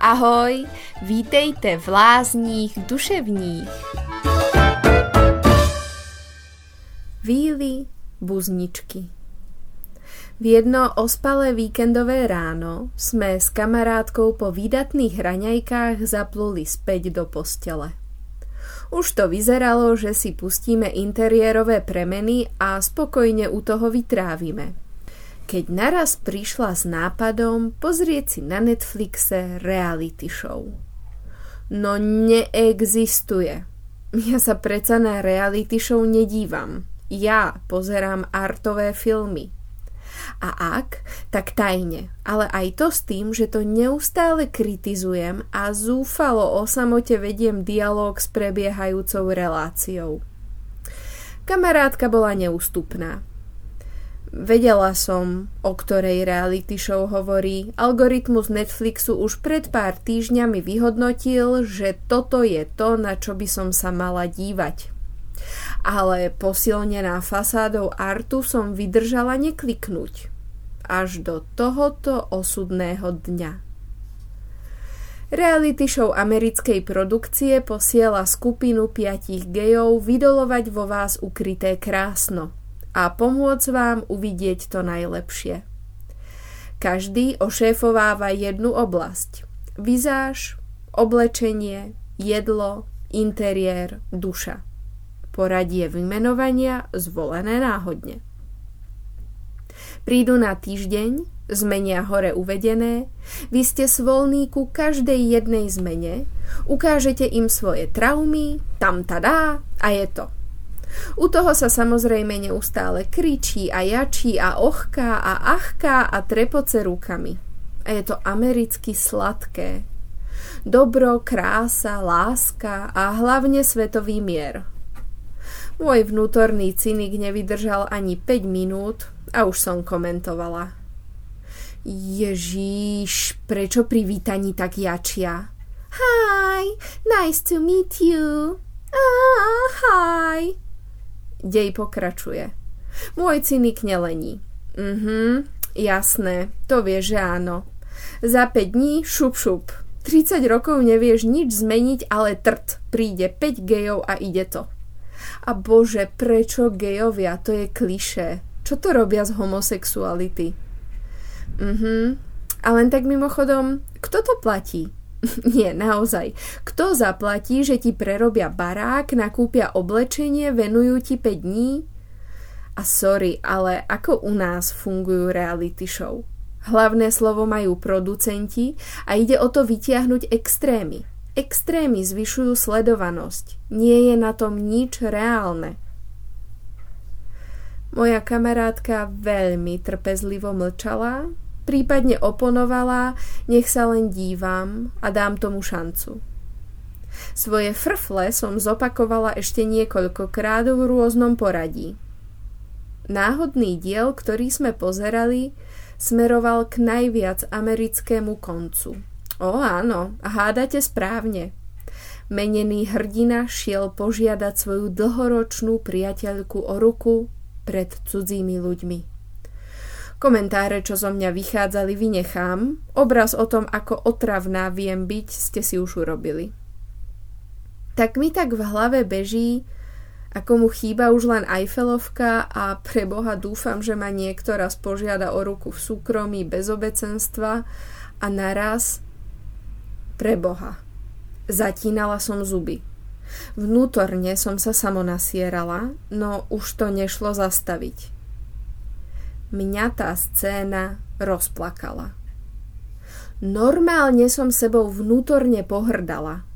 Ahoj, vítejte v lázních duševních. Víly buzničky V jedno ospalé víkendové ráno sme s kamarátkou po výdatných raňajkách zapluli späť do postele. Už to vyzeralo, že si pustíme interiérové premeny a spokojne u toho vytrávime keď naraz prišla s nápadom pozrieť si na Netflixe reality show. No neexistuje. Ja sa preca na reality show nedívam. Ja pozerám artové filmy. A ak, tak tajne, ale aj to s tým, že to neustále kritizujem a zúfalo o samote vediem dialog s prebiehajúcou reláciou. Kamarátka bola neústupná. Vedela som, o ktorej reality show hovorí. Algoritmus Netflixu už pred pár týždňami vyhodnotil, že toto je to, na čo by som sa mala dívať. Ale posilnená fasádou artu som vydržala nekliknúť. Až do tohoto osudného dňa. Reality show americkej produkcie posiela skupinu piatich gejov vydolovať vo vás ukryté krásno – a pomôcť vám uvidieť to najlepšie. Každý ošéfováva jednu oblasť. Vizáž, oblečenie, jedlo, interiér, duša. Poradie vymenovania zvolené náhodne. Prídu na týždeň, zmenia hore uvedené, vy ste svolní ku každej jednej zmene, ukážete im svoje traumy, tam tadá a je to – u toho sa samozrejme neustále kričí a jačí a ochká a achká a trepoce rukami. A je to americky sladké. Dobro, krása, láska a hlavne svetový mier. Môj vnútorný cynik nevydržal ani 5 minút a už som komentovala. Ježíš, prečo pri vítaní tak jačia? Hi, nice to meet you. Ah, hi. Dej pokračuje. Môj cynik nelení. Mhm, jasné, to vieš, že áno. Za 5 dní šup šup. 30 rokov nevieš nič zmeniť, ale trt. Príde 5 gejov a ide to. A bože, prečo gejovia? To je klišé. Čo to robia z homosexuality? Mhm. A len tak mimochodom, kto to platí? Nie, naozaj. Kto zaplatí, že ti prerobia barák, nakúpia oblečenie, venujú ti 5 dní? A sorry, ale ako u nás fungujú reality show? Hlavné slovo majú producenti a ide o to vytiahnuť extrémy. Extrémy zvyšujú sledovanosť. Nie je na tom nič reálne. Moja kamarátka veľmi trpezlivo mlčala, prípadne oponovala, nech sa len dívam a dám tomu šancu. Svoje frfle som zopakovala ešte niekoľkokrát v rôznom poradí. Náhodný diel, ktorý sme pozerali, smeroval k najviac americkému koncu. O áno, hádate správne. Menený hrdina šiel požiadať svoju dlhoročnú priateľku o ruku pred cudzími ľuďmi. Komentáre, čo zo mňa vychádzali, vynechám. Obraz o tom, ako otravná viem byť, ste si už urobili. Tak mi tak v hlave beží, ako mu chýba už len Eiffelovka a pre Boha dúfam, že ma niekto raz požiada o ruku v súkromí bez obecenstva a naraz pre Boha. Zatínala som zuby. Vnútorne som sa samonasierala, no už to nešlo zastaviť. Mňa tá scéna rozplakala. Normálne som sebou vnútorne pohrdala.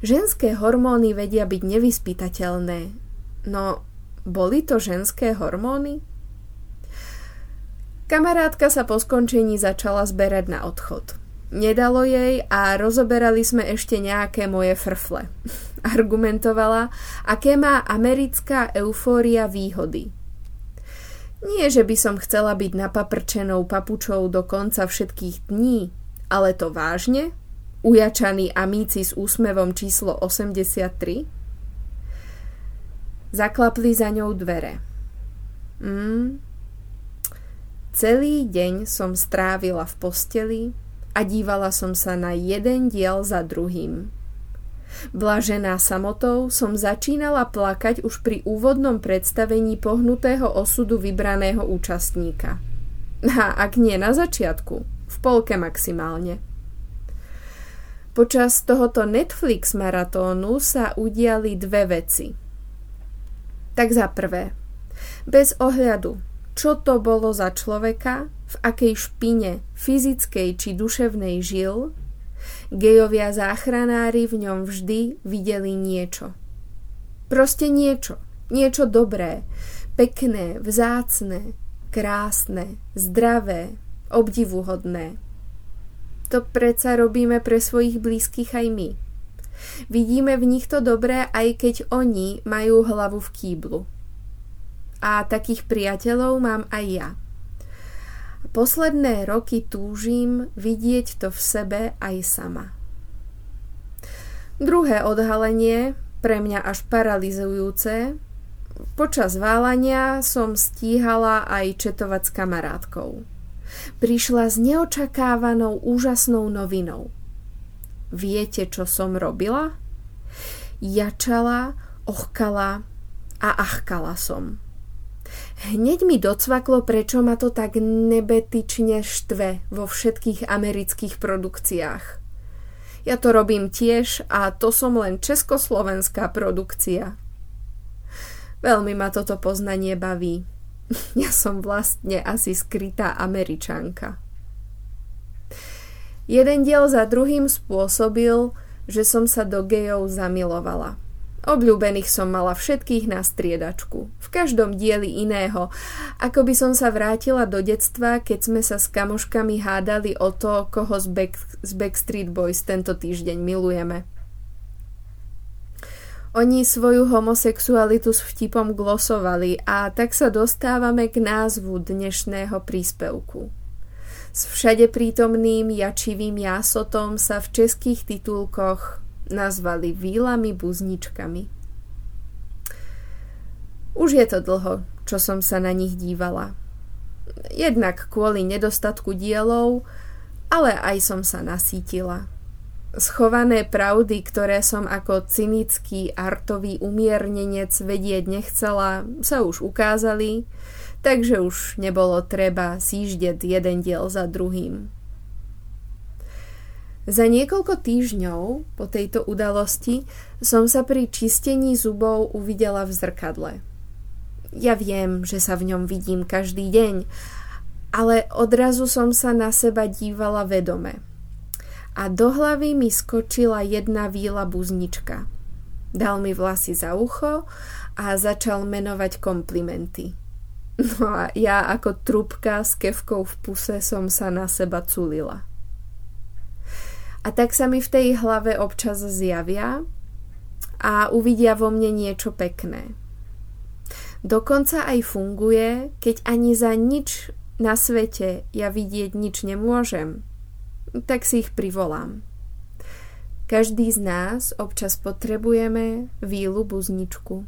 Ženské hormóny vedia byť nevyspytateľné. No, boli to ženské hormóny? Kamarátka sa po skončení začala zberať na odchod. Nedalo jej a rozoberali sme ešte nejaké moje frfle. Argumentovala, aké má americká eufória výhody – nie, že by som chcela byť napaprčenou papučou do konca všetkých dní, ale to vážne? Ujačaný amíci s úsmevom číslo 83? Zaklapli za ňou dvere. Mm. Celý deň som strávila v posteli a dívala som sa na jeden diel za druhým. Blažená samotou som začínala plakať už pri úvodnom predstavení pohnutého osudu vybraného účastníka. A ak nie na začiatku, v polke maximálne. Počas tohoto Netflix maratónu sa udiali dve veci. Tak za prvé, bez ohľadu, čo to bolo za človeka, v akej špine, fyzickej či duševnej žil, gejovia záchranári v ňom vždy videli niečo. Proste niečo, niečo dobré, pekné, vzácne, krásne, zdravé, obdivuhodné. To predsa robíme pre svojich blízkych aj my. Vidíme v nich to dobré, aj keď oni majú hlavu v kýblu. A takých priateľov mám aj ja. Posledné roky túžim vidieť to v sebe aj sama. Druhé odhalenie, pre mňa až paralizujúce, počas válania som stíhala aj četovať s kamarátkou prišla s neočakávanou úžasnou novinou. Viete, čo som robila? Jačala, ochkala a achkala som. Hneď mi docvaklo, prečo ma to tak nebetične štve vo všetkých amerických produkciách. Ja to robím tiež a to som len československá produkcia. Veľmi ma toto poznanie baví. Ja som vlastne asi skrytá američanka. Jeden diel za druhým spôsobil, že som sa do gejov zamilovala. Obľúbených som mala všetkých na striedačku, v každom dieli iného, ako by som sa vrátila do detstva, keď sme sa s kamoškami hádali o to, koho z, Back, z Backstreet Boys tento týždeň milujeme. Oni svoju homosexualitu s vtipom glosovali a tak sa dostávame k názvu dnešného príspevku. S všade prítomným jačivým jásotom sa v českých titulkoch nazvali výlami buzničkami. Už je to dlho, čo som sa na nich dívala. Jednak kvôli nedostatku dielov, ale aj som sa nasítila – Schované pravdy, ktoré som ako cynický artový umiernenec vedieť nechcela, sa už ukázali, takže už nebolo treba síždeť jeden diel za druhým. Za niekoľko týždňov po tejto udalosti som sa pri čistení zubov uvidela v zrkadle. Ja viem, že sa v ňom vidím každý deň, ale odrazu som sa na seba dívala vedome – a do hlavy mi skočila jedna víla buznička. Dal mi vlasy za ucho a začal menovať komplimenty. No a ja ako trubka s kevkou v puse som sa na seba culila. A tak sa mi v tej hlave občas zjavia a uvidia vo mne niečo pekné. Dokonca aj funguje, keď ani za nič na svete ja vidieť nič nemôžem, tak si ich privolám. Každý z nás občas potrebujeme vílu buzničku.